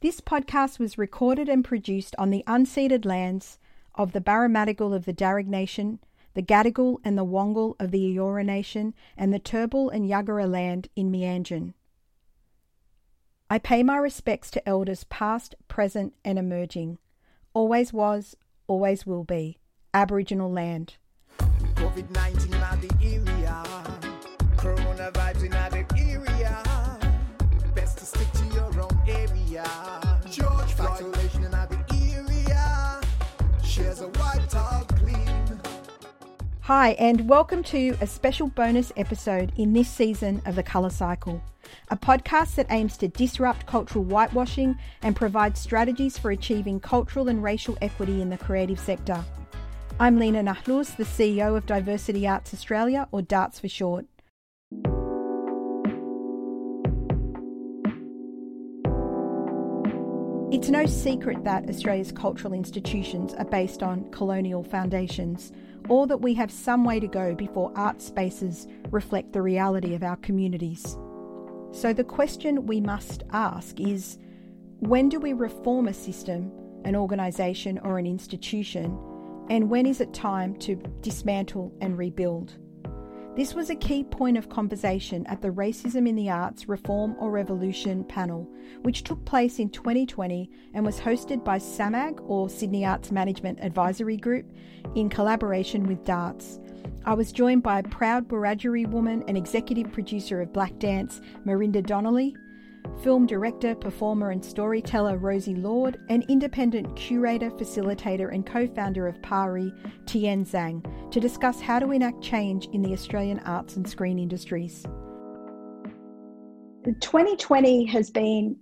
This podcast was recorded and produced on the unceded lands of the Barramadigal of the Darug Nation, the Gadigal and the Wongal of the Eora Nation, and the Turrbal and Yuggera land in Meanjin. I pay my respects to elders past, present, and emerging. Always was, always will be. Aboriginal land. COVID-19 Hi, and welcome to a special bonus episode in this season of The Colour Cycle, a podcast that aims to disrupt cultural whitewashing and provide strategies for achieving cultural and racial equity in the creative sector. I'm Lena Nahlous, the CEO of Diversity Arts Australia, or DARTS for short. It's no secret that Australia's cultural institutions are based on colonial foundations, or that we have some way to go before art spaces reflect the reality of our communities. So, the question we must ask is when do we reform a system, an organisation, or an institution and when is it time to dismantle and rebuild? This was a key point of conversation at the Racism in the Arts Reform or Revolution panel, which took place in 2020 and was hosted by SAMAG or Sydney Arts Management Advisory Group in collaboration with DARTS. I was joined by a proud Wiradjuri woman and executive producer of Black Dance, Merindah Donnelly, film director, performer, and storyteller Rosie Lourde, and independent curator, facilitator, and co founder of PARI, Tian Zhang, to discuss how to enact change in the Australian arts and screen industries. 2020 has been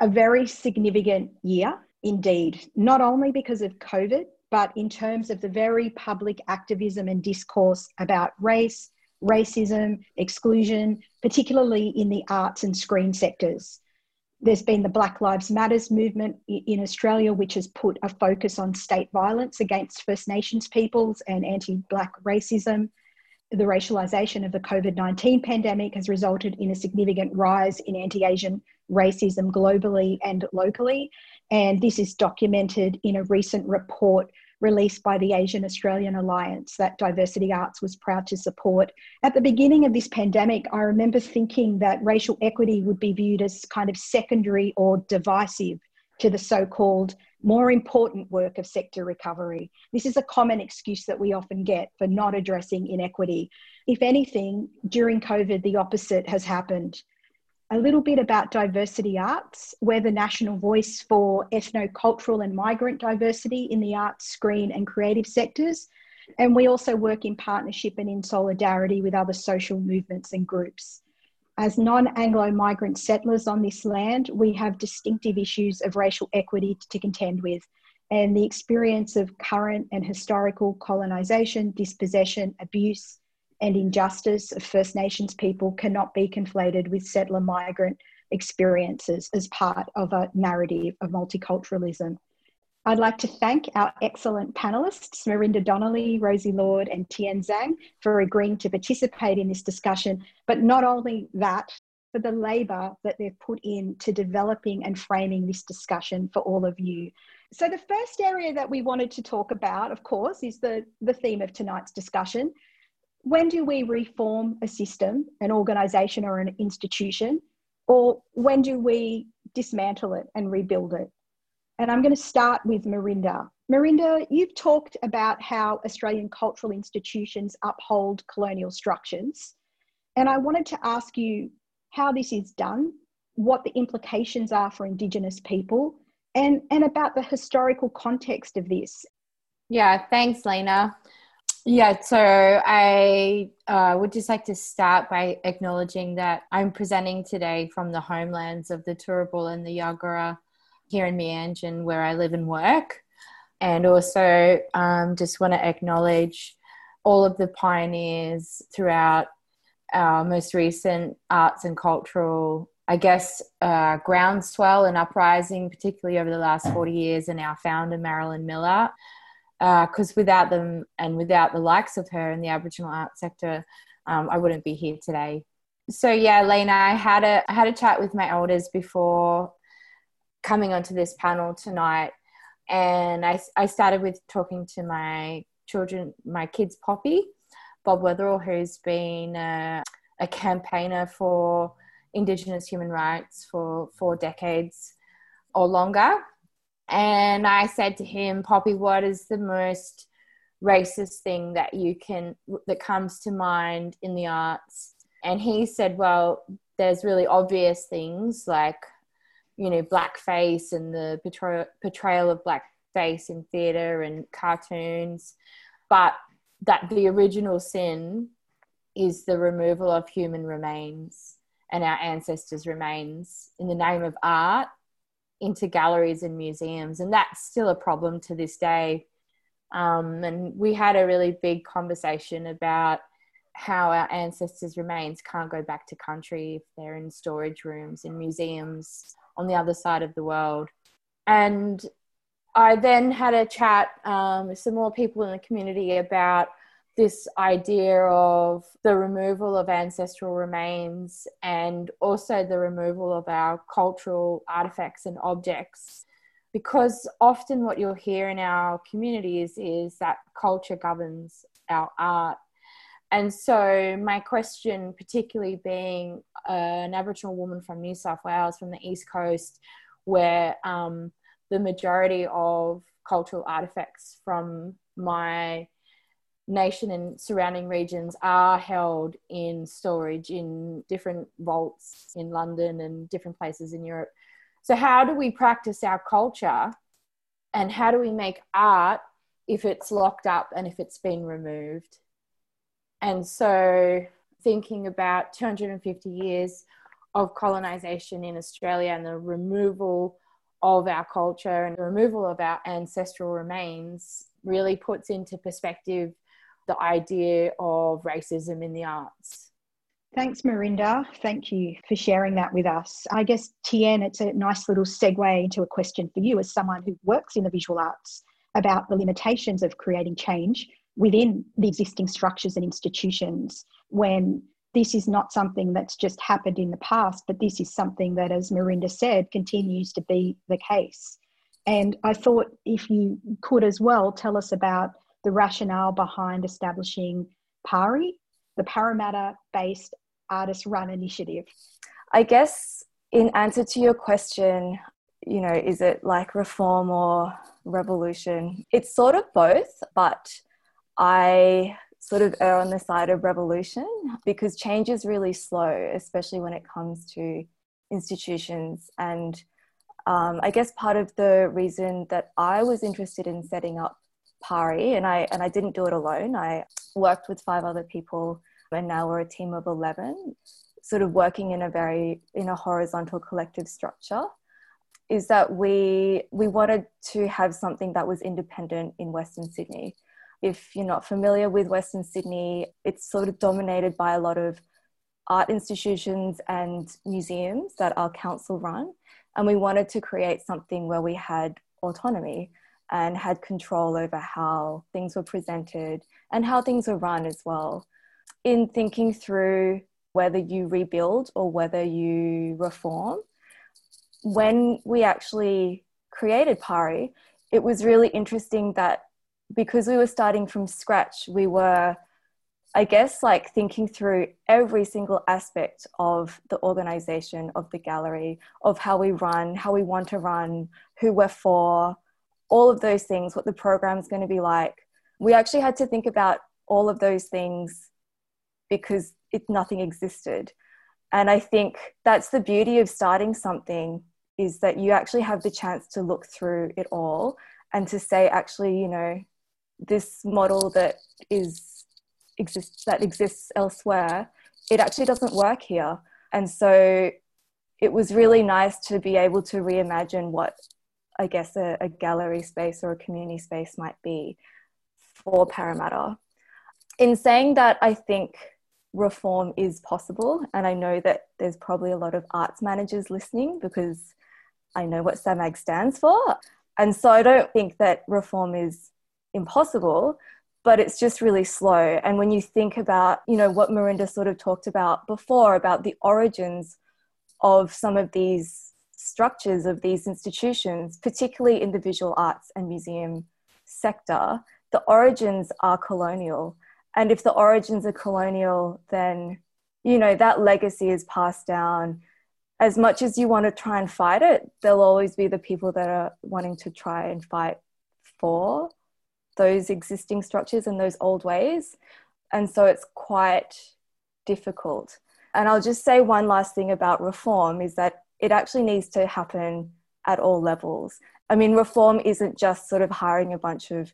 a very significant year indeed, not only because of COVID, but in terms of the very public activism and discourse about race, racism, exclusion, particularly in the arts and screen sectors. There's been the Black Lives Matters movement in Australia, which has put a focus on state violence against First Nations peoples and anti Black racism. The racialisation of the COVID 19 pandemic has resulted in a significant rise in anti Asian racism globally and locally. And this is documented in a recent report released by the Asian Australian Alliance that Diversity Arts was proud to support. At the beginning of this pandemic, I remember thinking that racial equity would be viewed as kind of secondary or divisive to the so called more important work of sector recovery. This is a common excuse that we often get for not addressing inequity. If anything, during COVID, the opposite has happened a little bit about diversity arts. We're the national voice for ethno-cultural and migrant diversity in the arts, screen and creative sectors. And we also work in partnership and in solidarity with other social movements and groups. As non Anglo migrant settlers on this land, we have distinctive issues of racial equity to contend with. And the experience of current and historical colonisation, dispossession, abuse, and injustice of First Nations people cannot be conflated with settler migrant experiences as part of a narrative of multiculturalism. I'd like to thank our excellent panelists, Merindah Donnelly, Rosie Lourde, and Tian Zhang, for agreeing to participate in this discussion. But not only that, for the labour that they've put in to developing and framing this discussion for all of you. So, the first area that we wanted to talk about, of course, is the, the theme of tonight's discussion when do we reform a system, an organization, or an institution? Or when do we dismantle it and rebuild it? And I'm going to start with Merindah. Merindah, you've talked about how Australian cultural institutions uphold colonial structures. And I wanted to ask you how this is done, what the implications are for Indigenous people, and, and about the historical context of this. Yeah, thanks, Lena. Yeah, so I uh, would just like to start by acknowledging that I'm presenting today from the homelands of the Turrbal and the Yagara here in Meanjin, where I live and work. And also um, just want to acknowledge all of the pioneers throughout our most recent arts and cultural, I guess, uh, groundswell and uprising, particularly over the last 40 years, and our founder, Marilyn Miller because uh, without them and without the likes of her in the Aboriginal art sector, um, I wouldn't be here today. So yeah, Lena, I had a I had a chat with my elders before coming onto this panel tonight. And I, I started with talking to my children, my kids, Poppy, Bob Weatherall, who's been a, a campaigner for Indigenous human rights for four decades or longer. And I said to him, Poppy, what is the most racist thing that you can that comes to mind in the arts? And he said, Well, there's really obvious things like, you know, blackface and the portrayal, of blackface in theatre and cartoons, but that the original sin is the removal of human remains and our ancestors' remains in the name of art into galleries and museums. And that's still a problem to this day. Um, and we had a really big conversation about how our ancestors' remains can't go back to country if they're in storage rooms in museums on the other side of the world. And I then had a chat um, with some more people in the community about this idea of the removal of ancestral remains and also the removal of our cultural artifacts and objects. Because often what you'll hear in our communities is that culture governs our art. And so, my question, particularly being an Aboriginal woman from New South Wales, from the East Coast, where um, the majority of cultural artifacts from my nation and surrounding regions are held in storage in different vaults in London and different places in Europe. So, how do we practice our culture and how do we make art if it's locked up and if it's been removed? And so, thinking about 250 years of colonization in Australia and the removal of our culture and the removal of our ancestral remains really puts into perspective the idea of racism in the arts. Thanks, Merindah. Thank you for sharing that with us. I guess, Tian, it's a nice little segue into a question for you as someone who works in the visual arts about the limitations of creating change within the existing structures and institutions when this is not something that's just happened in the past, but this is something that, as Merindah said, continues to be the case. And I thought if you could as well tell us about the rationale behind establishing PARI, the Parramatta based artist run initiative? I guess, in answer to your question, you know, is it like reform or revolution? It's sort of both, but I sort of err on the side of revolution because change is really slow, especially when it comes to institutions. And um, I guess part of the reason that I was interested in setting up PARI, and I and I didn't do it alone. I worked with five other people, and now we're a team of eleven, sort of working in a very in a horizontal collective structure. Is that we we wanted to have something that was independent in Western Sydney. If you're not familiar with Western Sydney, it's sort of dominated by a lot of art institutions and museums that are council run. And we wanted to create something where we had autonomy and had control over how things were presented and how things were run as well. In thinking through whether you rebuild or whether you reform, when we actually created PARI, it was really interesting that because we were starting from scratch, we were, I guess, like thinking through every single aspect of the organization, of the gallery, of how we run, how we want to run, who we're for, all of those things, what the program's going to be like. We actually had to think about all of those things because it, nothing existed. And I think that's the beauty of starting something is that you actually have the chance to look through it all and to say, actually, you know, this model that is exists that exists elsewhere, it actually doesn't work here. And so it was really nice to be able to reimagine what I guess, a, a gallery space or a community space might be for Parramatta. In saying that, I think reform is possible, and I know that there's probably a lot of arts managers listening because I know what SAMAG stands for. And so I don't think that reform is impossible, but it's just really slow. And when you think about, you know, what Merindah sort of talked about before about the origins of some of these structures of these institutions, particularly in the visual arts and museum sector, the origins are colonial. And if the origins are colonial, then, you know, that legacy is passed down. As much as you want to try and fight it, there'll always be the people that are wanting to try and fight for those existing structures and those old ways. And so it's quite difficult. And I'll just say one last thing about reform is that it actually needs to happen at all levels. I mean, reform isn't just sort of hiring a bunch of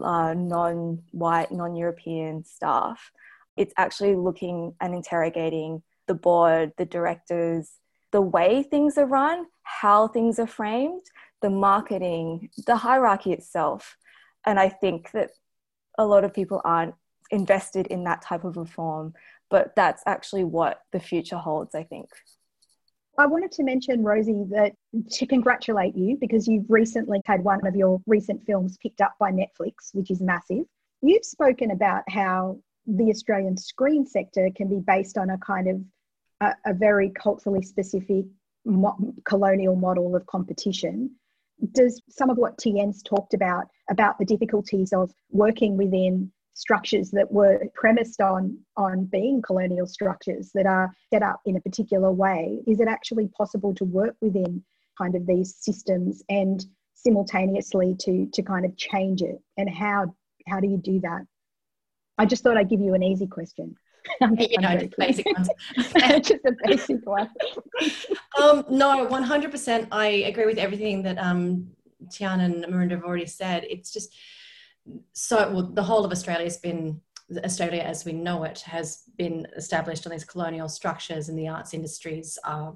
uh, non white, non European staff. It's actually looking and interrogating the board, the directors, the way things are run, how things are framed, the marketing, the hierarchy itself. And I think that a lot of people aren't invested in that type of reform, but that's actually what the future holds, I think. I wanted to mention, Rosie, that to congratulate you because you've recently had one of your recent films picked up by Netflix, which is massive. You've spoken about how the Australian screen sector can be based on a kind of a, a very culturally specific mo- colonial model of competition. Does some of what Tian's talked about, about the difficulties of working within structures that were premised on on being colonial structures that are set up in a particular way is it actually possible to work within kind of these systems and simultaneously to to kind of change it and how how do you do that i just thought i'd give you an easy question you know, just basic ones. just a basic one. um, no, 100%. I agree with everything that um, Tian and Merindah have already said. It's just, so well, the whole of Australia has been Australia as we know it has been established on these colonial structures, and the arts industries are,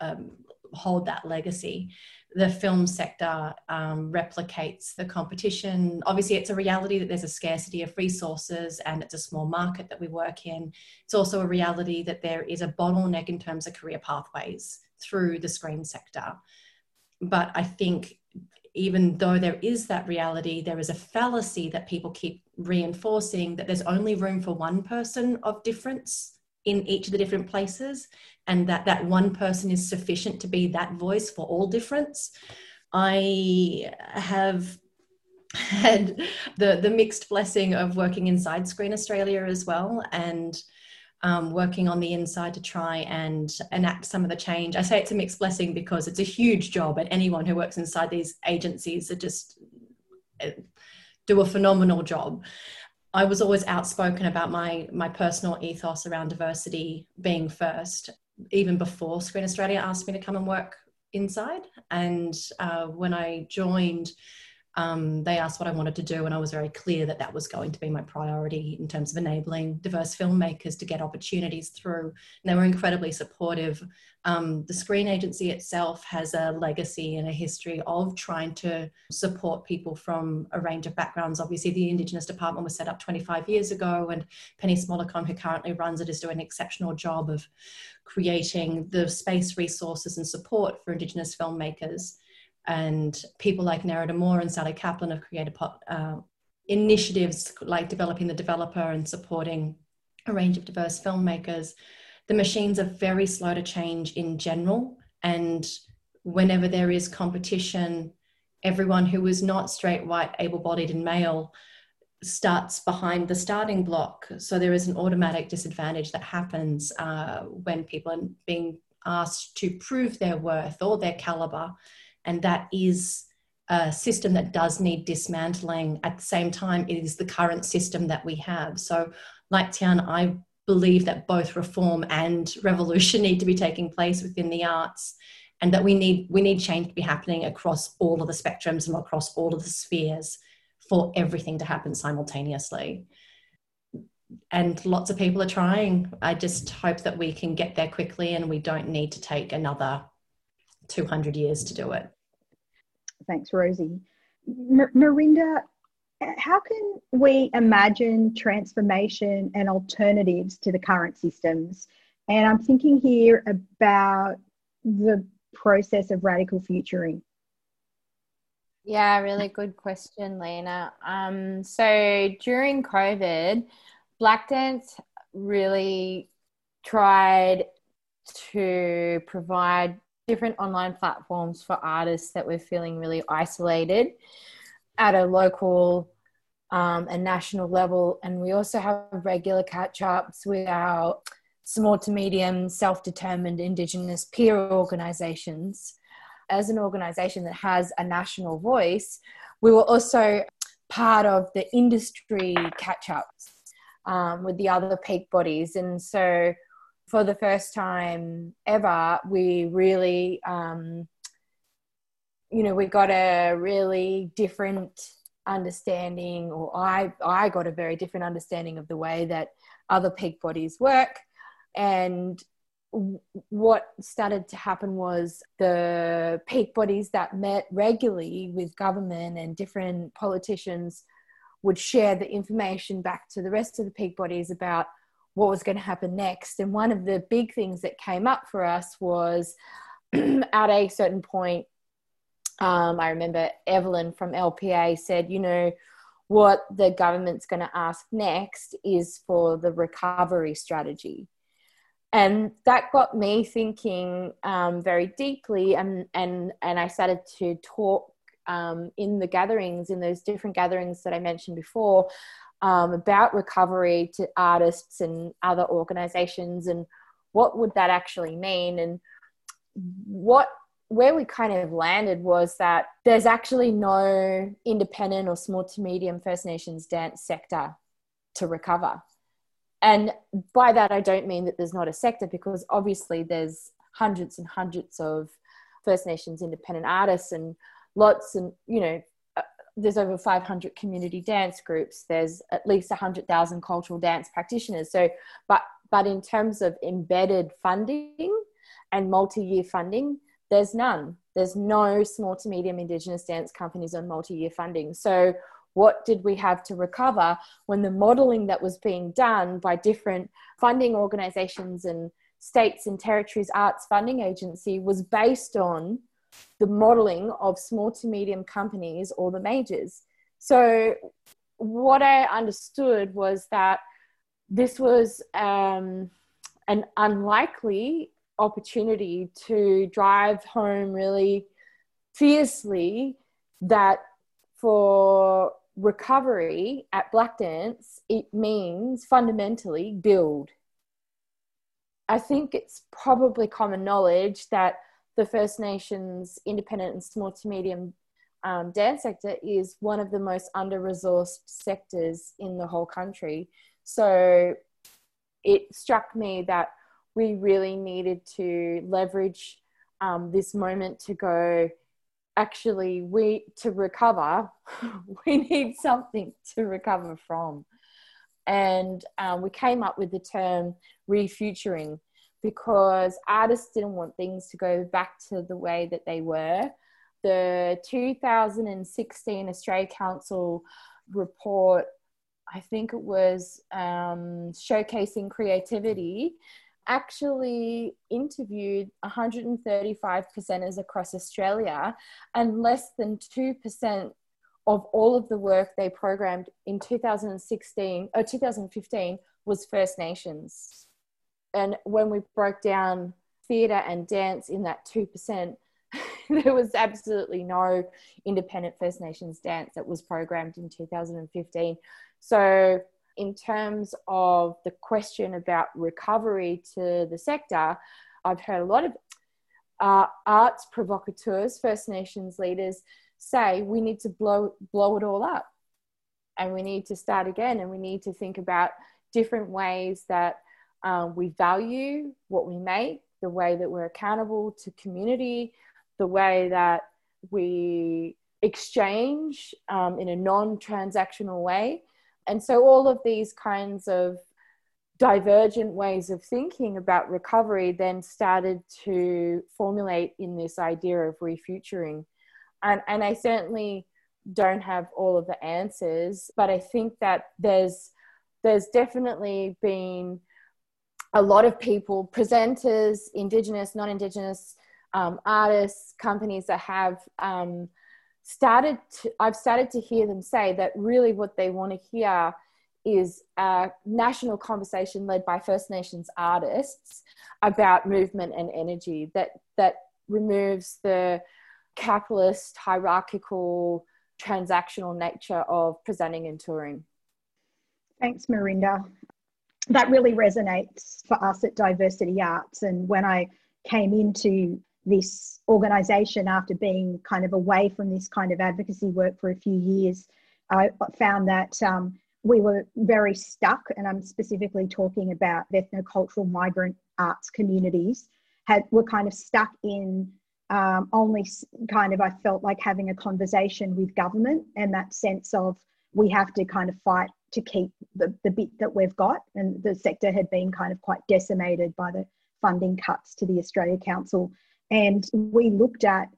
um, hold that legacy. The film sector um, replicates the competition. Obviously, it's a reality that there's a scarcity of resources and it's a small market that we work in. It's also a reality that there is a bottleneck in terms of career pathways through the screen sector. But I think even though there is that reality, there is a fallacy that people keep reinforcing that there's only room for one person of difference in each of the different places, and that that one person is sufficient to be that voice for all difference. I have had the the mixed blessing of working inside Screen Australia as well, and um, working on the inside to try and enact some of the change. I say it's a mixed blessing because it's a huge job, and anyone who works inside these agencies are just uh, do a phenomenal job. I was always outspoken about my my personal ethos around diversity being first, even before Screen Australia asked me to come and work inside. And uh, when I joined, um, they asked what I wanted to do, and I was very clear that that was going to be my priority in terms of enabling diverse filmmakers to get opportunities through. And they were incredibly supportive. Um, the Screen Agency itself has a legacy and a history of trying to support people from a range of backgrounds. Obviously, the Indigenous Department was set up 25 years ago, and Penny Smallacombe, who currently runs it, is doing an exceptional job of creating the space, resources, and support for Indigenous filmmakers and people like Nerida Moore and Sally Caplan have created uh, initiatives like developing the developer and supporting a range of diverse filmmakers. The machines are very slow to change in general, and whenever there is competition, everyone who is not straight, white, able bodied, and male starts behind the starting block. So there is an automatic disadvantage that happens uh, when people are being asked to prove their worth or their caliber and that is a system that does need dismantling. At the same time, it is the current system that we have. So, like Tian, I believe that both reform and revolution need to be taking place within the arts and that we need we need change to be happening across all of the spectrums and across all of the spheres for everything to happen simultaneously and lots of people are trying i just hope that we can get there quickly and we don't need to take another 200 years to do it. Thanks, Rosie. M- Merindah, how can we imagine transformation and alternatives to the current systems? And I'm thinking here about the process of radical futuring. Yeah, really good question, Lena. Um, so during COVID, BlakDance really tried to provide different online platforms for artists that were feeling really isolated at a local um, and national level. And we also have regular catch ups with our small to medium self determined Indigenous peer organizations. As an organization that has a national voice, we were also part of the industry catch ups um, with the other peak bodies. And so for the first time ever, we really, um, you know, we got a really different understanding, or I, I got a very different understanding of the way that other peak bodies work. And what started to happen was the peak bodies that met regularly with government and different politicians would share the information back to the rest of the peak bodies about what was going to happen next. And one of the big things that came up for us was at a certain point, um, I remember Evelyn from LPA said, you know, what the government's going to ask next is for the recovery strategy. And that got me thinking um, very deeply, and, and, and I started to talk um, in the gatherings, in those different gatherings that I mentioned before, um, about recovery to artists and other organizations and what would that actually mean and what where we kind of landed was that there's actually no independent or small to medium First Nations dance sector to recover. And by that, I don't mean that there's not a sector because obviously there's hundreds and hundreds of First Nations independent artists and lots and, you know, there's over 500 community dance groups. There's at least 100,000 cultural dance practitioners. So but but in terms of embedded funding and multi-year funding there's none. There's no small to medium indigenous dance companies on multi-year funding. So what did we have to recover when the modeling that was being done by different funding organizations and states and territories arts funding agency was based on the modeling of small to medium companies or the majors. So, what I understood was that this was um, an unlikely opportunity to drive home really fiercely that for recovery at BlakDance, it means fundamentally build. I think it's probably common knowledge that the First Nations independent and small to medium um, dance sector is one of the most under resourced sectors in the whole country. So it struck me that we really needed to leverage um, this moment to go actually we to recover we need something to recover from and um, we came up with the term refuturing because artists didn't want things to go back to the way that they were. The 2016 Australia Council report, I think it was um, showcasing creativity, actually interviewed 135 presenters across Australia, and less than 2% of all of the work they programmed in 2016 or 2015 was First Nations and when we broke down theatre and dance in that 2%, there was absolutely no independent First Nations dance that was programmed in 2015. So, in terms of the question about recovery to the sector, I've heard a lot of uh, arts provocateurs, First Nations leaders say we need to blow blow it all up, and we need to start again, and we need to think about different ways that um, we value what we make, the way that we're accountable to community, the way that we exchange um, in a non transactional way. And so, all of these kinds of divergent ways of thinking about recovery then started to formulate in this idea of refuturing. And, and I certainly don't have all of the answers, but I think that there's there's definitely been a lot of people, presenters, Indigenous, non Indigenous um, artists, companies that have um, started to, I've started to hear them say that really what they want to hear is a national conversation led by First Nations artists about movement and energy. That that removes the capitalist, hierarchical, transactional nature of presenting and touring. Thanks, Merindah. That really resonates for us at Diversity Arts. And when I came into this organization after being kind of away from this kind of advocacy work for a few years, I found that um, we were very stuck, and I'm specifically talking about ethnocultural migrant arts communities, had were kind of stuck in um, only kind of I felt like having a conversation with government and that sense of we have to kind of fight to keep the, the bit that we've got. And the sector had been kind of quite decimated by the funding cuts to the Australia Council. And we looked at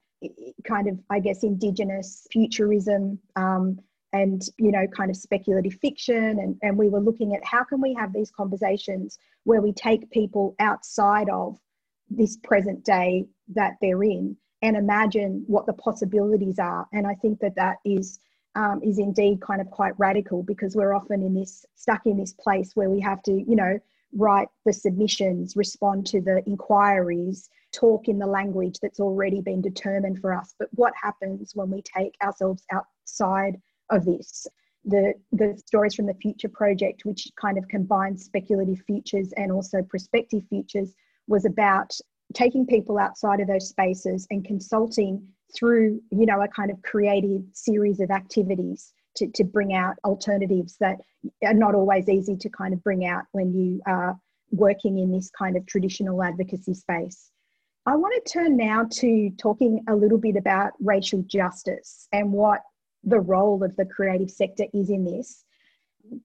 kind of, I guess, Indigenous futurism um, and, you know, kind of speculative fiction. And, and we were looking at how can we have these conversations where we take people outside of this present day that they're in and imagine what the possibilities are. And I think that that is um, is indeed kind of quite radical because we're often in this stuck in this place where we have to, you know, write the submissions, respond to the inquiries, talk in the language that's already been determined for us. But what happens when we take ourselves outside of this? The, the stories from the future project, which kind of combines speculative futures and also prospective futures, was about taking people outside of those spaces and consulting through you know a kind of creative series of activities to, to bring out alternatives that are not always easy to kind of bring out when you are working in this kind of traditional advocacy space. I want to turn now to talking a little bit about racial justice and what the role of the creative sector is in this.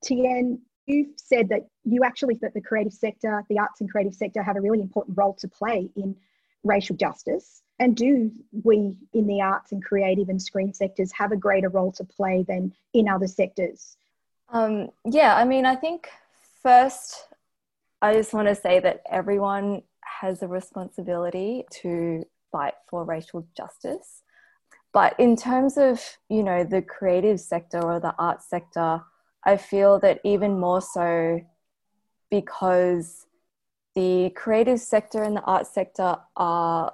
Tian, you've said that you actually that the creative sector, the arts and creative sector, have a really important role to play in racial justice. And do we in the arts and creative and screen sectors have a greater role to play than in other sectors? Um, yeah, I mean, I think first, I just want to say that everyone has a responsibility to fight for racial justice. But in terms of, you know, the creative sector or the arts sector, I feel that even more so because the creative sector and the arts sector are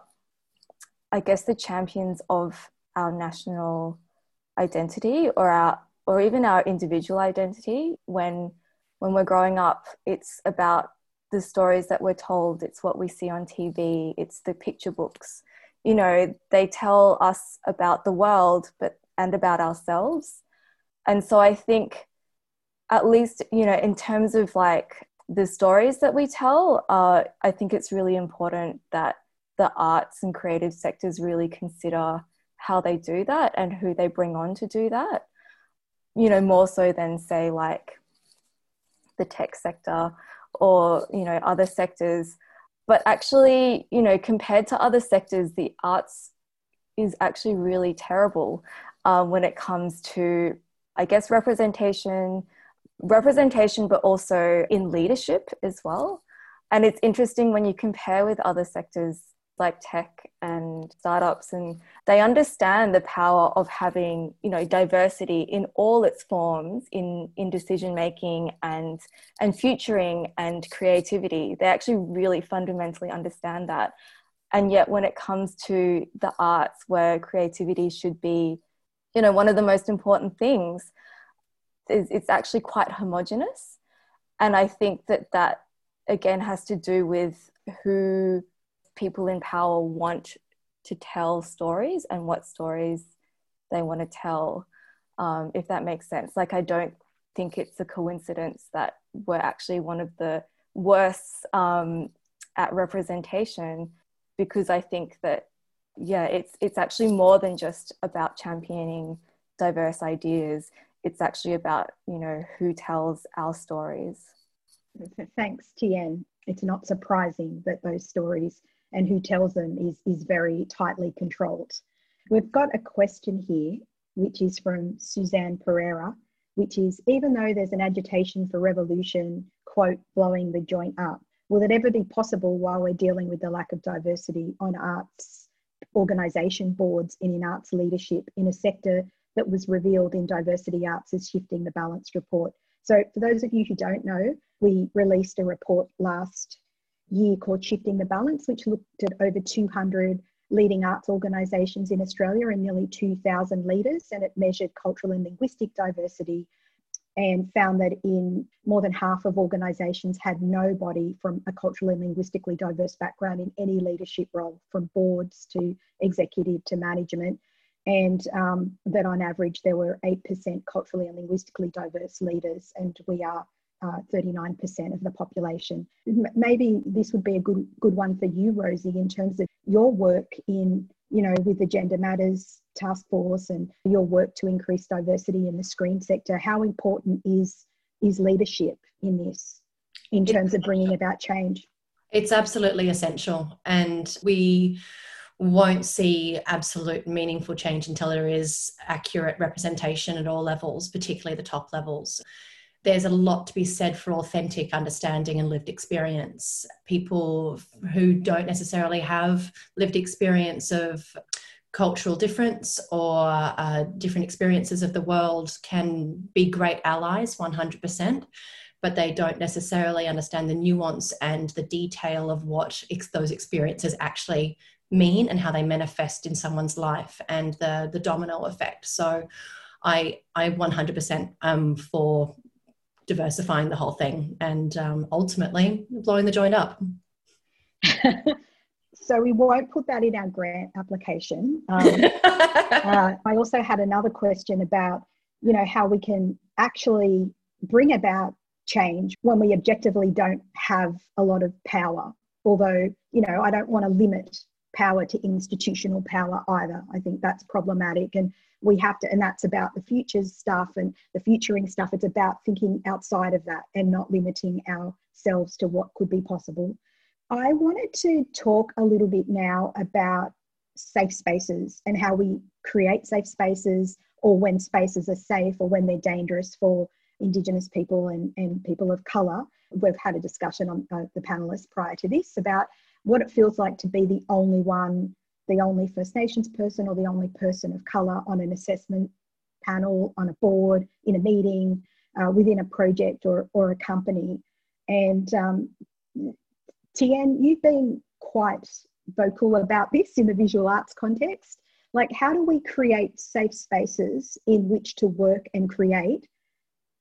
I guess, the champions of our national identity or our or even our individual identity. When when we're growing up it's about the stories that we're told. It's what we see on tv it's the picture books. You know they tell us about the world but and about ourselves. And so i think at least you know in terms of like the stories that we tell uh, i think it's really important that the arts and creative sectors really consider how they do that and who they bring on to do that. You know more so than say like the tech sector or you know other sectors. But actually you know compared to other sectors the arts is actually really terrible um, when it comes to i guess representation representation but also in leadership as well. And it's interesting when you compare with other sectors like tech and startups and they understand the power of having you know diversity in all its forms in in decision making and and futuring and creativity. They actually really fundamentally understand that. And yet when it comes to the arts where creativity should be you know one of the most important things it's actually quite homogenous and i think that that again has to do with who people in power want to tell stories and what stories they want to tell, um, if that makes sense. Like, I don't think it's a coincidence that we're actually one of the worst um, at representation because I think that yeah, it's it's actually more than just about championing diverse ideas. It's actually about you know who tells our stories. Thanks, Tian. It's not surprising that those stories and who tells them is, is very tightly controlled. We've got a question here, which is from Suzanne Pereira, which is even though there's an agitation for revolution, quote, blowing the joint up, will it ever be possible while we're dealing with the lack of diversity on arts organisation boards and in arts leadership in a sector that was revealed in Diversity Arts as Shifting the Balance report? So, for those of you who don't know, we released a report last year called Shifting the Balance, which looked at over 200 leading arts organisations in Australia and nearly 2,000 leaders, and it measured cultural and linguistic diversity and found that in more than half of organisations had nobody from a culturally and linguistically diverse background in any leadership role, from boards to executive to management, and um, that on average there were 8% culturally and linguistically diverse leaders, and we are uh, 39% of the population. Maybe this would be a good good one for you, Rosie, in terms of your work in you know with the Gender Matters task force and your work to increase diversity in the screen sector. How important is is leadership in this in terms of bringing about change? It's absolutely essential, and we won't see absolute meaningful change until there is accurate representation at all levels, particularly the top levels there's a lot to be said for authentic understanding and lived experience. People who don't necessarily have lived experience of cultural difference or uh, different experiences of the world can be great allies 100% but they don't necessarily understand the nuance and the detail of what ex- those experiences actually mean and how they manifest in someone's life and the the domino effect so i i 100% um for diversifying the whole thing and um, ultimately blowing the joint up. so we won't put that in our grant application. Um, uh, I also had another question about, you know, how we can actually bring about change when we objectively don't have a lot of power. Although, you know, I don't want to limit power to institutional power either. I think that's problematic. And we have to, and that's about the futures stuff and the futuring stuff. It's about thinking outside of that and not limiting ourselves to what could be possible. I wanted to talk a little bit now about safe spaces and how we create safe spaces or when spaces are safe or when they're dangerous for Indigenous people and, and people of colour. We've had a discussion on uh, the panelists prior to this about what it feels like to be the only one the only First Nations person or the only person of colour on an assessment panel, on a board, in a meeting, uh, within a project or, or a company. And um, Tian, you've been quite vocal about this in the visual arts context. Like, how do we create safe spaces in which to work and create?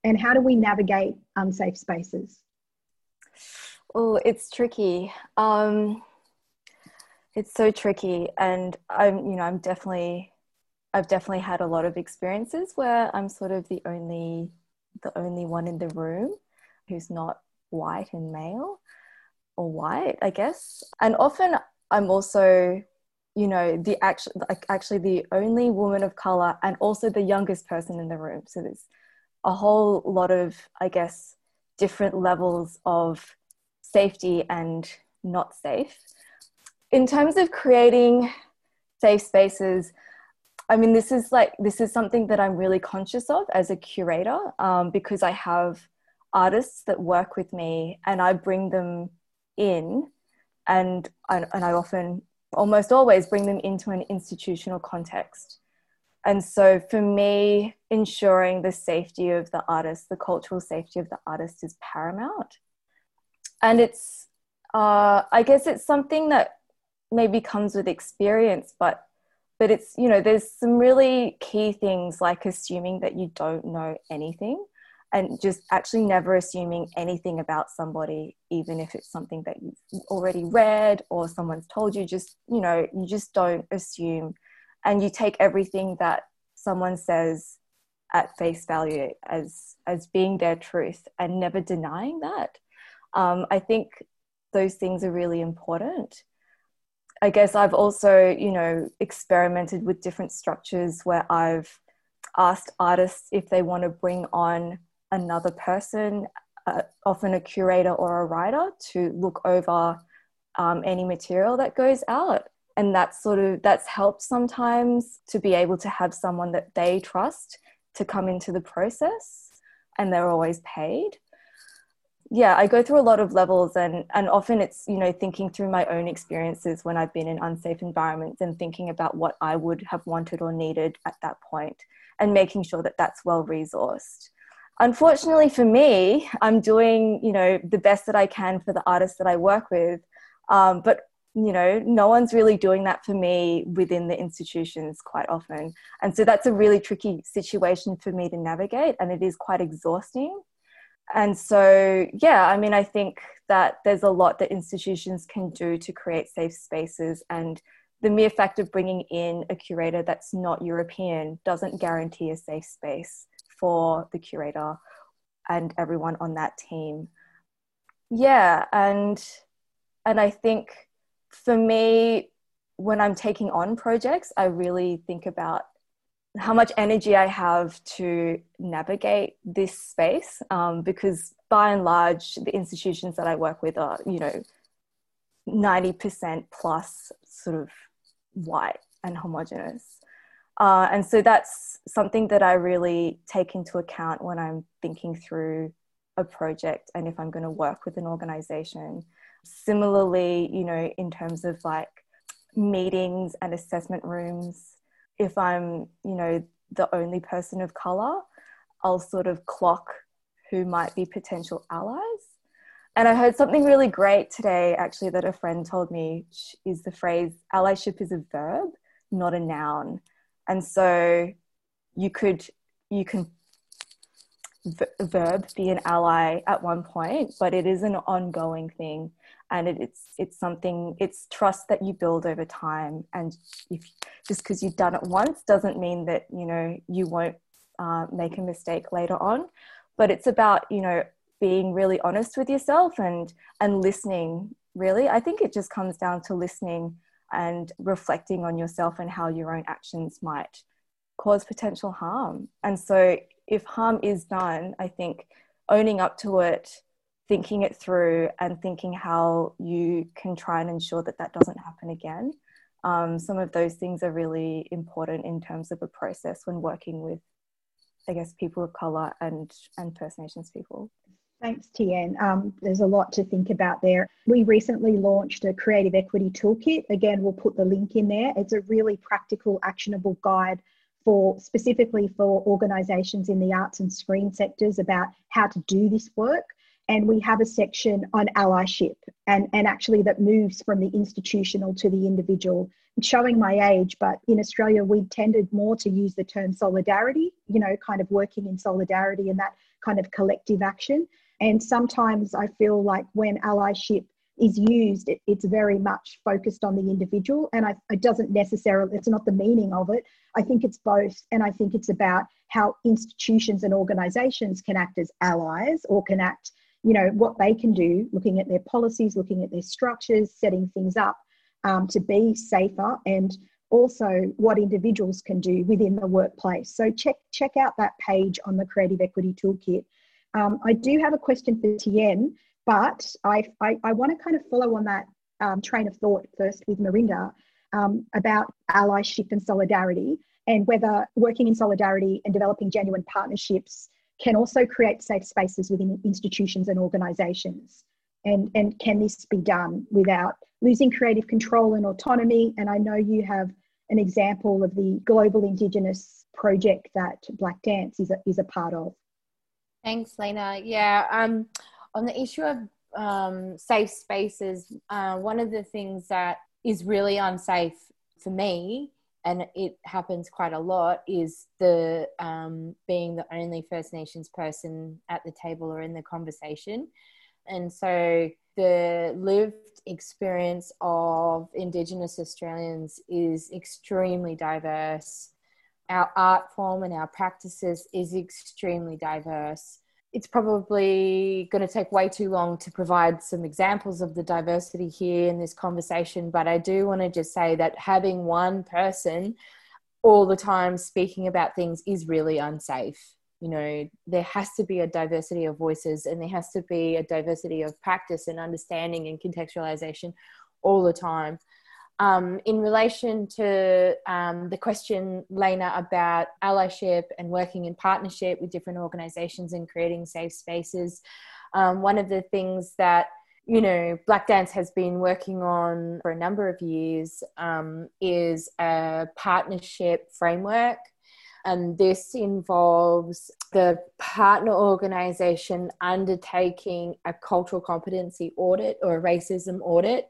And how do we navigate unsafe spaces? Oh, it's tricky. Um, it's so tricky. And i'm you know i'm definitely i've definitely had a lot of experiences where i'm sort of the only the only one in the room who's not white and male or white i guess. And often i'm also you know the actual like actually the only woman of color and also the youngest person in the room. So there's a whole lot of i guess different levels of safety and not safe in terms of creating safe spaces, I mean, this is like this is something that I'm really conscious of as a curator um, because I have artists that work with me and I bring them in, and and I often, almost always, bring them into an institutional context. And so, for me, ensuring the safety of the artist, the cultural safety of the artist, is paramount. And it's, uh, I guess, it's something that maybe comes with experience but but it's you know there's some really key things like assuming that you don't know anything and just actually never assuming anything about somebody even if it's something that you've already read or someone's told you just you know you just don't assume. And you take everything that someone says at face value as as being their truth and never denying that um, i think those things are really important I guess I've also, you know, experimented with different structures where I've asked artists if they want to bring on another person, uh, often a curator or a writer, to look over um, any material that goes out. And that's sort of that's helped sometimes to be able to have someone that they trust to come into the process, and they're always paid yeah i go through a lot of levels and and often it's you know thinking through my own experiences when i've been in unsafe environments and thinking about what i would have wanted or needed at that point and making sure that that's well resourced unfortunately for me i'm doing you know the best that i can for the artists that i work with um, but you know, no one's really doing that for me within the institutions quite often. And so that's a really tricky situation for me to navigate, and it is quite exhausting. And so, yeah, I mean, I think that there's a lot that institutions can do to create safe spaces. And the mere fact of bringing in a curator that's not European doesn't guarantee a safe space for the curator and everyone on that team. Yeah, and and I think for me, when I'm taking on projects, I really think about how much energy I have to navigate this space um, because by and large, the institutions that I work with are, you know, 90% plus sort of white and homogenous. Uh, and so that's something that I really take into account when I'm thinking through a project and if I'm going to work with an organization. Similarly, you know, in terms of like meetings and assessment rooms, if I'm, you know, the only person of color, I'll sort of clock who might be potential allies. And I heard something really great today, actually, that a friend told me is the phrase allyship is a verb, not a noun. And so you could, you can verb be an ally at one point, but it is an ongoing thing and it, it's it's something it's trust that you build over time. And if just because you've done it once doesn't mean that you know you won't uh, make a mistake later on. But it's about you know being really honest with yourself and and listening really. I think it just comes down to listening and reflecting on yourself and how your own actions might cause potential harm. And so if harm is done i think owning up to it thinking it through and thinking how you can try and ensure that that doesn't happen again. Um, some of those things are really important in terms of a process when working with, I guess, people of color and and First Nations people. Thanks, Tian. Um, there's a lot to think about there. We recently launched a creative equity toolkit. Again, we'll put the link in there. It's a really practical, actionable guide for specifically for organisations in the arts and screen sectors about how to do this work and we have a section on allyship and, and actually that moves from the institutional to the individual. Showing my age but in australia we tended more to use the term solidarity you know kind of working in solidarity and that kind of collective action. And sometimes i feel like when allyship is used it, it's very much focused on the individual and I, it doesn't necessarily it's not the meaning of it. I think it's both and i think it's about how institutions and organizations can act as allies or can act you know what they can do looking at their policies looking at their structures setting things up um, to be safer and also what individuals can do within the workplace. So check check out that page on the creative equity toolkit. Um, i do have a question for Tian but i i, I want to kind of follow on that um, train of thought first with Merindah um, about allyship and solidarity and whether working in solidarity and developing genuine partnerships can also create safe spaces within institutions and organisations. And, and can this be done without losing creative control and autonomy? And I know you have an example of the Global Indigenous project that BlakDance is a, is a part of. Thanks, Lena. Yeah, um, on the issue of um, safe spaces, uh, one of the things that is really unsafe for me and it happens quite a lot is the um, being the only first nations person at the table or in the conversation. And so the lived experience of indigenous australians is extremely diverse. Our art form and our practices is extremely diverse it's probably going to take way too long to provide some examples of the diversity here in this conversation, but I do want to just say that having one person all the time speaking about things is really unsafe. You know, there has to be a diversity of voices and there has to be a diversity of practice and understanding and contextualization all the time. Um, in relation to um, the question, Lena, about allyship and working in partnership with different organizations and creating safe spaces, um, one of the things that you know BlakDance has been working on for a number of years um, is a partnership framework. and this involves the partner organization undertaking a cultural competency audit or a racism audit.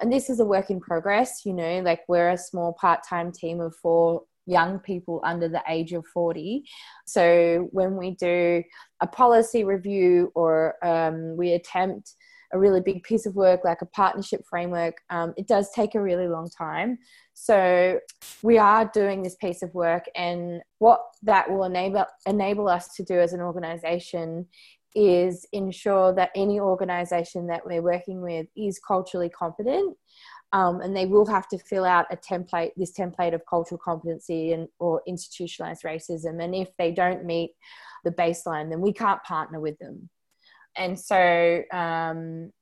And this is a work in progress, you know, like we're a small part time team of four young people under the age of 40. So when we do a policy review or um, we attempt a really big piece of work like a partnership framework, um, it does take a really long time. So we are doing this piece of work, and what that will enable enable us to do as an organisation is ensure that any organisation that we're working with is culturally competent. Um, and they will have to fill out a template, this template of cultural competency and or institutionalized racism. And if they don't meet the baseline, then we can't partner with them and so um,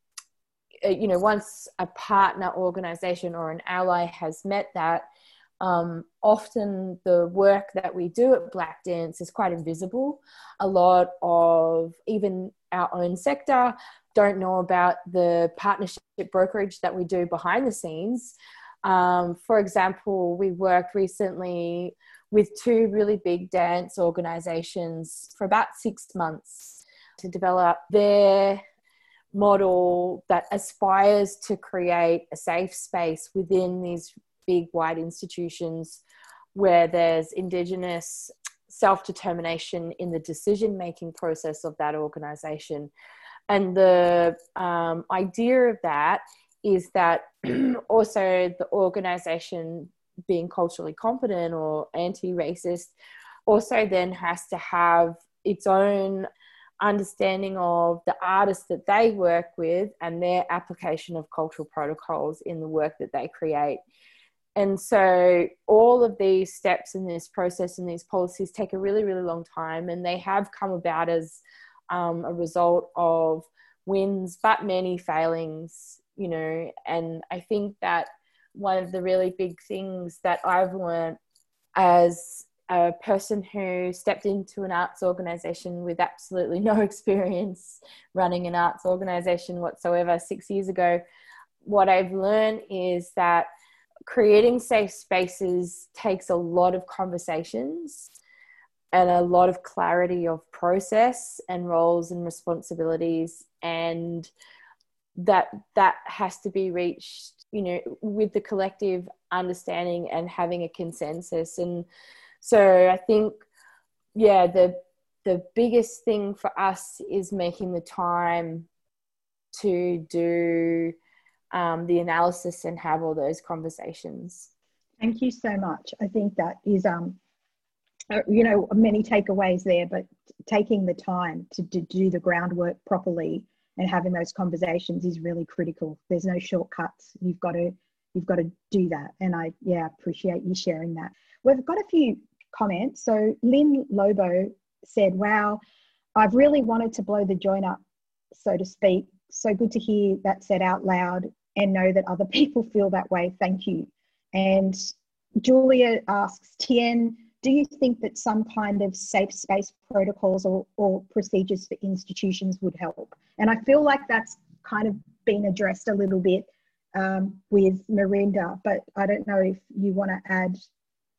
uh, you know once a partner organization or an ally has met that um, often the work that we do at BlakDance is quite invisible. A lot of even our own sector don't know about the partnership brokerage that we do behind the scenes. Um, for example we worked recently with two really big dance organizations for about six months to develop their model that aspires to create a safe space within these big white institutions where there's indigenous self determination in the decision making process of that organization. And the um, idea of that is that also the organization being culturally competent or anti racist also then has to have its own understanding of the artists that they work with and their application of cultural protocols in the work that they create. And so, all of these steps in this process and these policies take a really, really long time, and they have come about as um, a result of wins, but many failings, you know. And I think that one of the really big things that I've learned as a person who stepped into an arts organization with absolutely no experience running an arts organization whatsoever six years ago, what I've learned is that creating safe spaces takes a lot of conversations and a lot of clarity of process and roles and responsibilities and that that has to be reached you know with the collective understanding and having a consensus. And so I think, yeah, the the biggest thing for us is making the time to do um, the analysis and have all those conversations. Thank you so much. I think that is, um, uh, you know, many takeaways there, but taking the time to, to do the groundwork properly and having those conversations is really critical. There's no shortcuts. You've got to you've got to do that, and I yeah appreciate you sharing that. We've got a few comment. So Lynn Lobo said, Wow, I've really wanted to blow the joint up, so to speak. So good to hear that said out loud and know that other people feel that way. Thank you. And Julia asks, Tian, do you think that some kind of safe space protocols or, or procedures for institutions would help? And I feel like that's kind of been addressed a little bit um, with Merindah, but I don't know if you want to add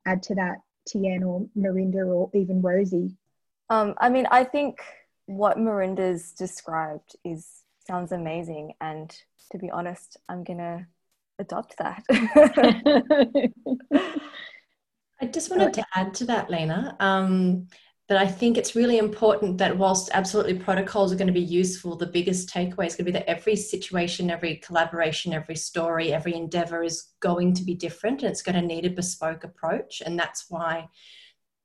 add to that. Tian or Merindah or even Rosie? Um, I mean, I think what Merindah's described is sounds amazing, and to be honest, I'm gonna adopt that. I just wanted to add to that, Lena. Um, but I think it's really important that whilst absolutely protocols are going to be useful, the biggest takeaway is going to be that every situation, every collaboration, every story, every endeavor is going to be different and it's going to need a bespoke approach. And that's why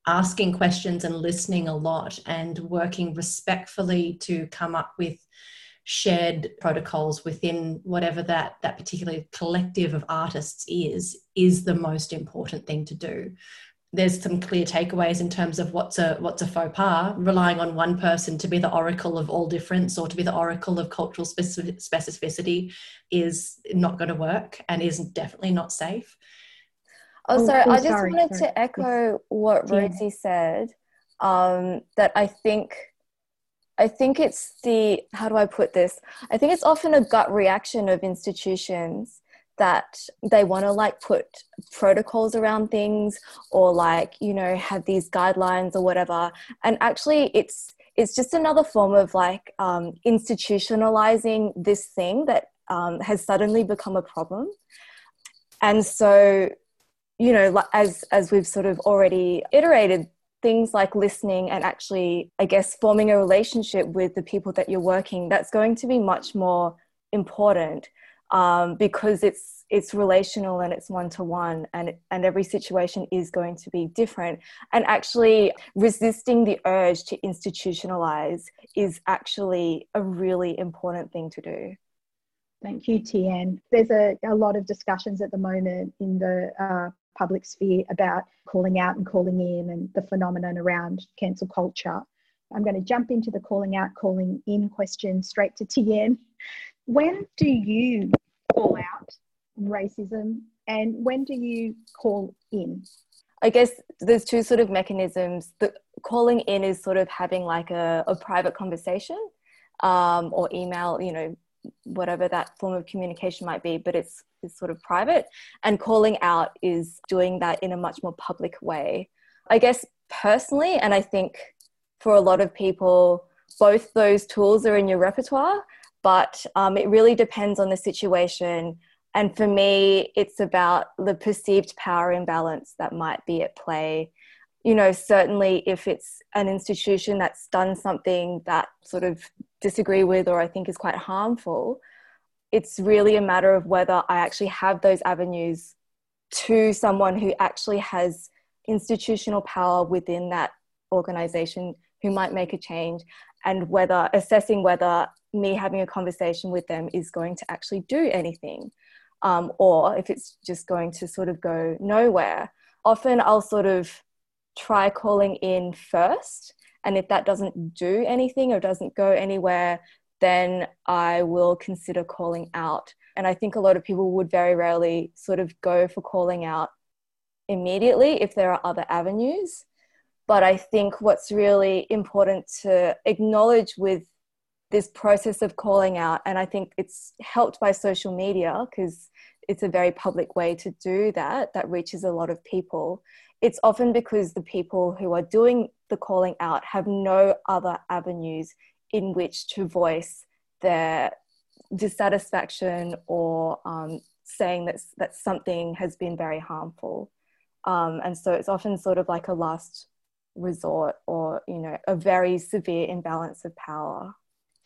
asking questions and listening a lot and working respectfully to come up with shared protocols within whatever that that particular collective of artists is is the most important thing to do there's some clear takeaways in terms of what's a what's a faux pas. Relying on one person to be the oracle of all difference or to be the oracle of cultural specificity is not going to work and is definitely not safe. Oh, sorry oh, i just sorry, wanted sorry. to echo what rosie said um, that i think i think it's the how do i put this? I think it's often a gut reaction of institutions that they want to like put protocols around things or like you know have these guidelines or whatever. And actually it's it's just another form of like um, institutionalizing this thing that um, has suddenly become a problem. And so you know as as we've sort of already iterated things like listening and actually i guess forming a relationship with the people that you're working that's going to be much more important um, because it's it's relational and it's one to one and and every situation is going to be different and actually resisting the urge to institutionalize is actually a really important thing to do Thank you, Tian. There's a, a lot of discussions at the moment in the uh, public sphere about calling out and calling in and the phenomenon around cancel culture. I'm going to jump into the calling out, calling in question straight to Tian. When do you call out racism and when do you call in? I guess there's two sort of mechanisms. The calling in is sort of having like a, a private conversation um, or email, you know, whatever that form of communication might be, but it's, it's sort of private. And calling out is doing that in a much more public way. I guess personally, and I think for a lot of people, both those tools are in your repertoire, but um, it really depends on the situation. And for me, it's about the perceived power imbalance that might be at play you know, certainly if it's an institution that's done something that sort of disagree with or I think is quite harmful, it's really a matter of whether I actually have those avenues to someone who actually has institutional power within that organization who might make a change and whether assessing whether me having a conversation with them is going to actually do anything um, or if it's just going to sort of go nowhere often i'll sort of try calling in first. And if that doesn't do anything or doesn't go anywhere, then I will consider calling out. And I think a lot of people would very rarely sort of go for calling out immediately if there are other avenues. But I think what's really important to acknowledge with this process of calling out, and I think it's helped by social media because it's a very public way to do that, that reaches a lot of people, it's often because the people who are doing the calling out have no other avenues in which to voice their dissatisfaction or um, saying that, that something has been very harmful. Um, and so it's often sort of like a last resort or, you know, a very severe imbalance of power.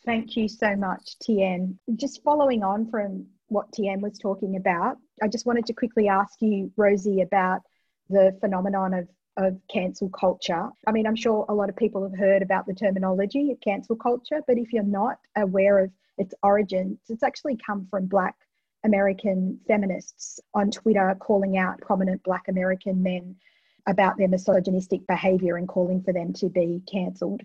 Thank you so much, Tian. Just following on from what Tian was talking about, I just wanted to quickly ask you, Rosie, about the phenomenon of, of cancel culture. I mean, I'm sure a lot of people have heard about the terminology of cancel culture, but if you're not aware of its origins, it's actually come from Black American feminists on Twitter calling out prominent Black American men about their misogynistic behavior and calling for them to be cancelled.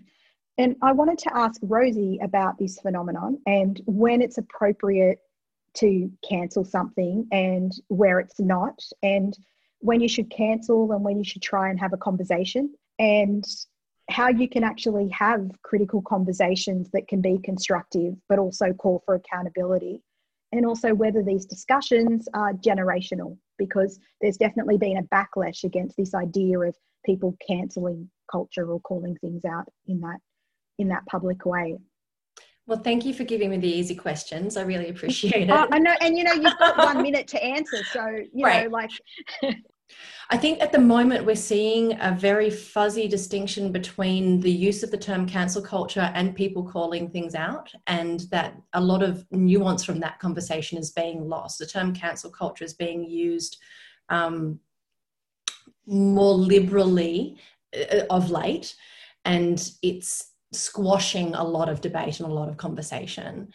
And I wanted to ask Rosie about this phenomenon and when it's appropriate to cancel something and where it's not, and when you should cancel and when you should try and have a conversation and how you can actually have critical conversations that can be constructive but also call for accountability. And also whether these discussions are generational because there's definitely been a backlash against this idea of people cancelling culture or calling things out in that in that public way well, thank you for giving me the easy questions. I really appreciate it. I know, and you know, you've got one minute to answer, so you right. know, like I think at the moment we're seeing a very fuzzy distinction between the use of the term cancel culture and people calling things out, and that a lot of nuance from that conversation is being lost. The term cancel culture is being used um, more liberally uh, of late, and it's squashing a lot of debate and a lot of conversation.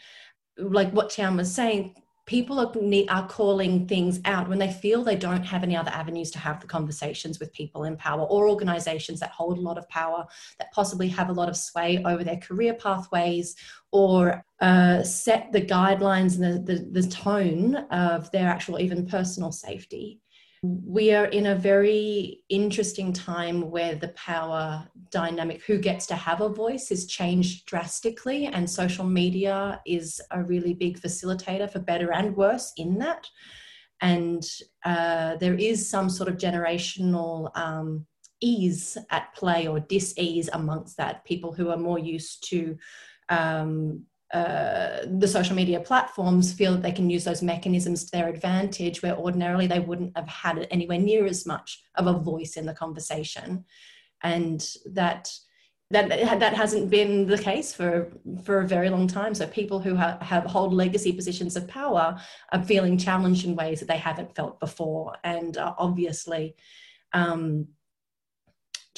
Like what Tian was saying, people are, are calling things out when they feel they don't have any other avenues to have the conversations with people in power or organizations that hold a lot of power that possibly have a lot of sway over their career pathways or uh, set the guidelines and the, the, the tone of their actual even personal safety we are in a very interesting time where the power dynamic, who gets to have a voice, has changed drastically, and social media is a really big facilitator for better and worse in that. and uh, there is some sort of generational um, ease at play or dis-ease amongst that people who are more used to um, uh, the social media platforms feel that they can use those mechanisms to their advantage where ordinarily they wouldn't have had anywhere near as much of a voice in the conversation. And that that that hasn't been the case for for a very long time. So people who have, have hold legacy positions of power are feeling challenged in ways that they haven't felt before and obviously um,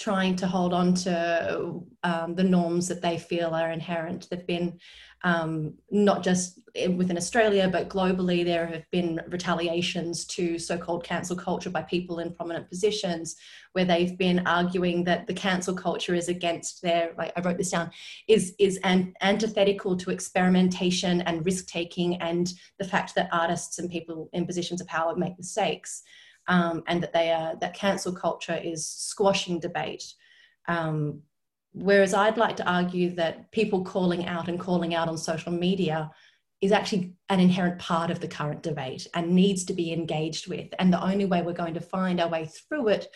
trying to hold on to um, the norms that they feel are inherent. They've been um, not just within Australia, but globally, there have been retaliations to so called cancel culture by people in prominent positions where they've been arguing that the cancel culture is against their, like I wrote this down, is, is an, antithetical to experimentation and risk taking and the fact that artists and people in positions of power make mistakes um, and that they are that cancel culture is squashing debate. Um, whereas I'd like to argue that people calling out and calling out on social media is actually an inherent part of the current debate and needs to be engaged with. And the only way we're going to find our way through it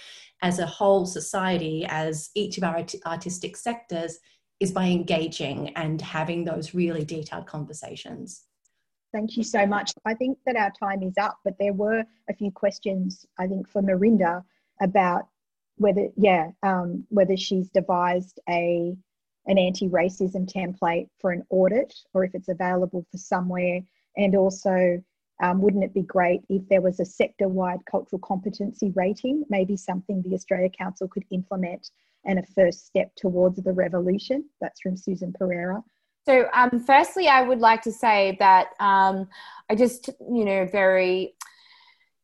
as a whole society, as each of our artistic sectors, is by engaging and having those really detailed conversations. Thank you so much. I think that our time is up, but there were a few questions, I think, for Merindah about whether, yeah, um, whether she's devised a an anti-racism template for an audit or if it's available for somewhere, and also um, wouldn't it be great if there was a sector-wide cultural competency rating, maybe something the Australia Council could implement and a first step towards the revolution? That's from Susan Pereira. So, um, firstly, I would like to say that um, I just, you know, very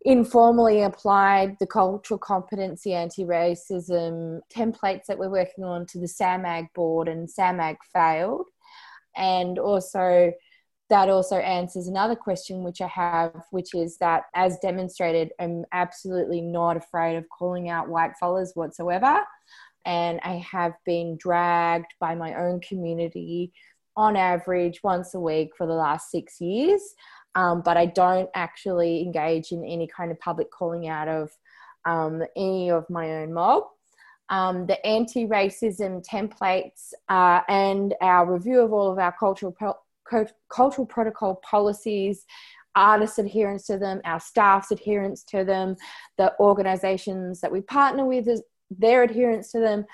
informally applied the cultural competency anti-racism templates that we're working on to the SAMAG board and SAMAG failed. And also that also answers another question which I have, which is that as demonstrated, I'm absolutely not afraid of calling out white fellas whatsoever. And I have been dragged by my own community on average once a week for the last six years. Um, but I don't actually engage in any kind of public calling out of um, any of my own mob. Um, the anti racism templates uh, and our review of all of our cultural, pro- cultural protocol policies, artists' adherence to them, our staff's adherence to them, the organizations that we partner with, their adherence to them.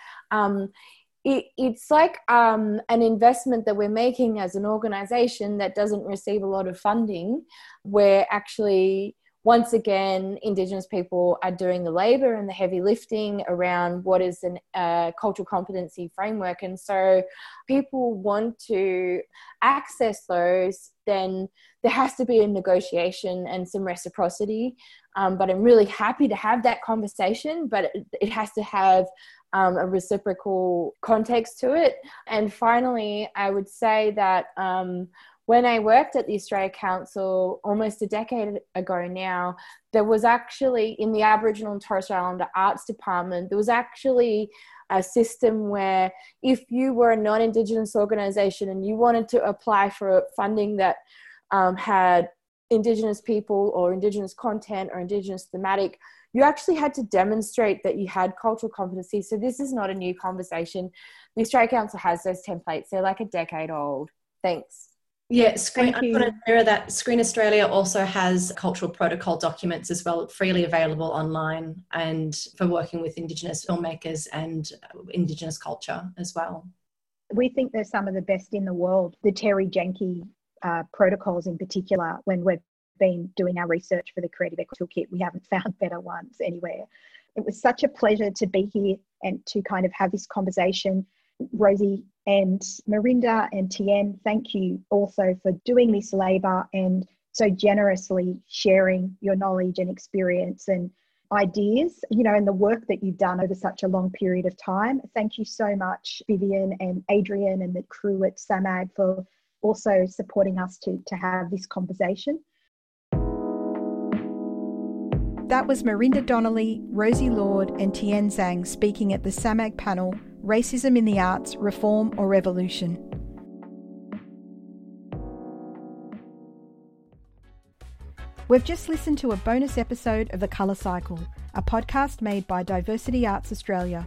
It, it's like um, an investment that we're making as an organization that doesn't receive a lot of funding. Where actually once again indigenous people are doing the labor and the heavy lifting around what is a uh, cultural competency framework. And so people want to access those then there has to be a negotiation and some reciprocity. Um, but i'm really happy to have that conversation but it, it has to have um, a reciprocal context to it. And finally, I would say that um, when I worked at the Australia Council almost a decade ago now, there was actually in the Aboriginal and Torres Strait Islander Arts Department, there was actually a system where if you were a non Indigenous organization and you wanted to apply for funding that um, had Indigenous people or Indigenous content or Indigenous thematic, you actually had to demonstrate that you had cultural competency. So this is not a new conversation. The Australia Council has those templates. They're like a decade old. Thanks. Yeah, Screen, I want to mirror that. Screen Australia also has cultural protocol documents as well, freely available online, and for working with Indigenous filmmakers and Indigenous culture as well. We think they're some of the best in the world. The Terri Janke uh, protocols, in particular, when we're been doing our research for the Creative Equity Toolkit, we haven't found better ones anywhere. It was such a pleasure to be here and to kind of have this conversation. Rosie and Merindah and Tian, thank you also for doing this labour and so generously sharing your knowledge and experience and ideas, you know, and the work that you've done over such a long period of time. Thank you so much, Vivian and Adrian and the crew at SAMAG for also supporting us to, to have this conversation. That was Merindah Donnelly, Rosie Lourde, and Tian Zhang speaking at the SAMAG panel Racism in the Arts Reform or Revolution. We've just listened to a bonus episode of The Colour Cycle, a podcast made by Diversity Arts Australia.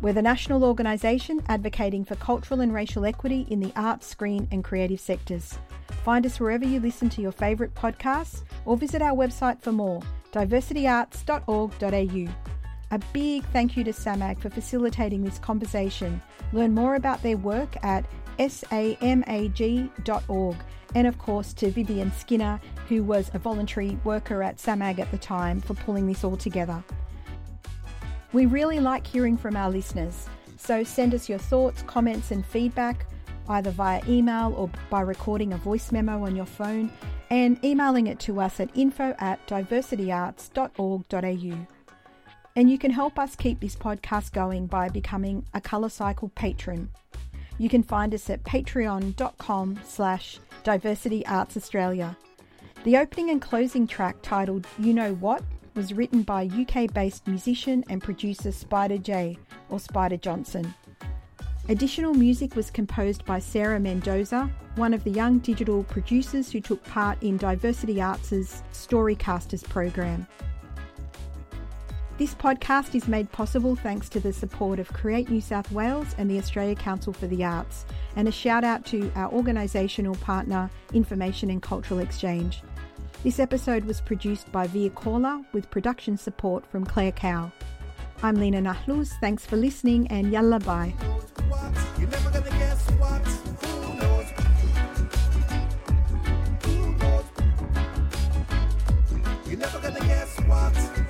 We're the national organisation advocating for cultural and racial equity in the arts, screen, and creative sectors. Find us wherever you listen to your favourite podcasts or visit our website for more diversityarts.org.au. A big thank you to SAMAG for facilitating this conversation. Learn more about their work at samag.org and of course to Vivian Skinner, who was a voluntary worker at SAMAG at the time, for pulling this all together. We really like hearing from our listeners, so send us your thoughts, comments, and feedback either via email or by recording a voice memo on your phone and emailing it to us at info at diversityarts.org.au. And you can help us keep this podcast going by becoming a Colour Cycle patron. You can find us at patreon.com slash Diversity Arts Australia. The opening and closing track titled You Know What was written by UK based musician and producer Spider J or Spider Johnson. Additional music was composed by Sarah Mendoza, one of the young digital producers who took part in Diversity Arts' Storycasters program. This podcast is made possible thanks to the support of Create New South Wales and the Australia Council for the Arts, and a shout out to our organisational partner, Information and Cultural Exchange. This episode was produced by Via Caller with production support from Claire Cow. I'm Lena Nahlous. Thanks for listening and yalla bye. What.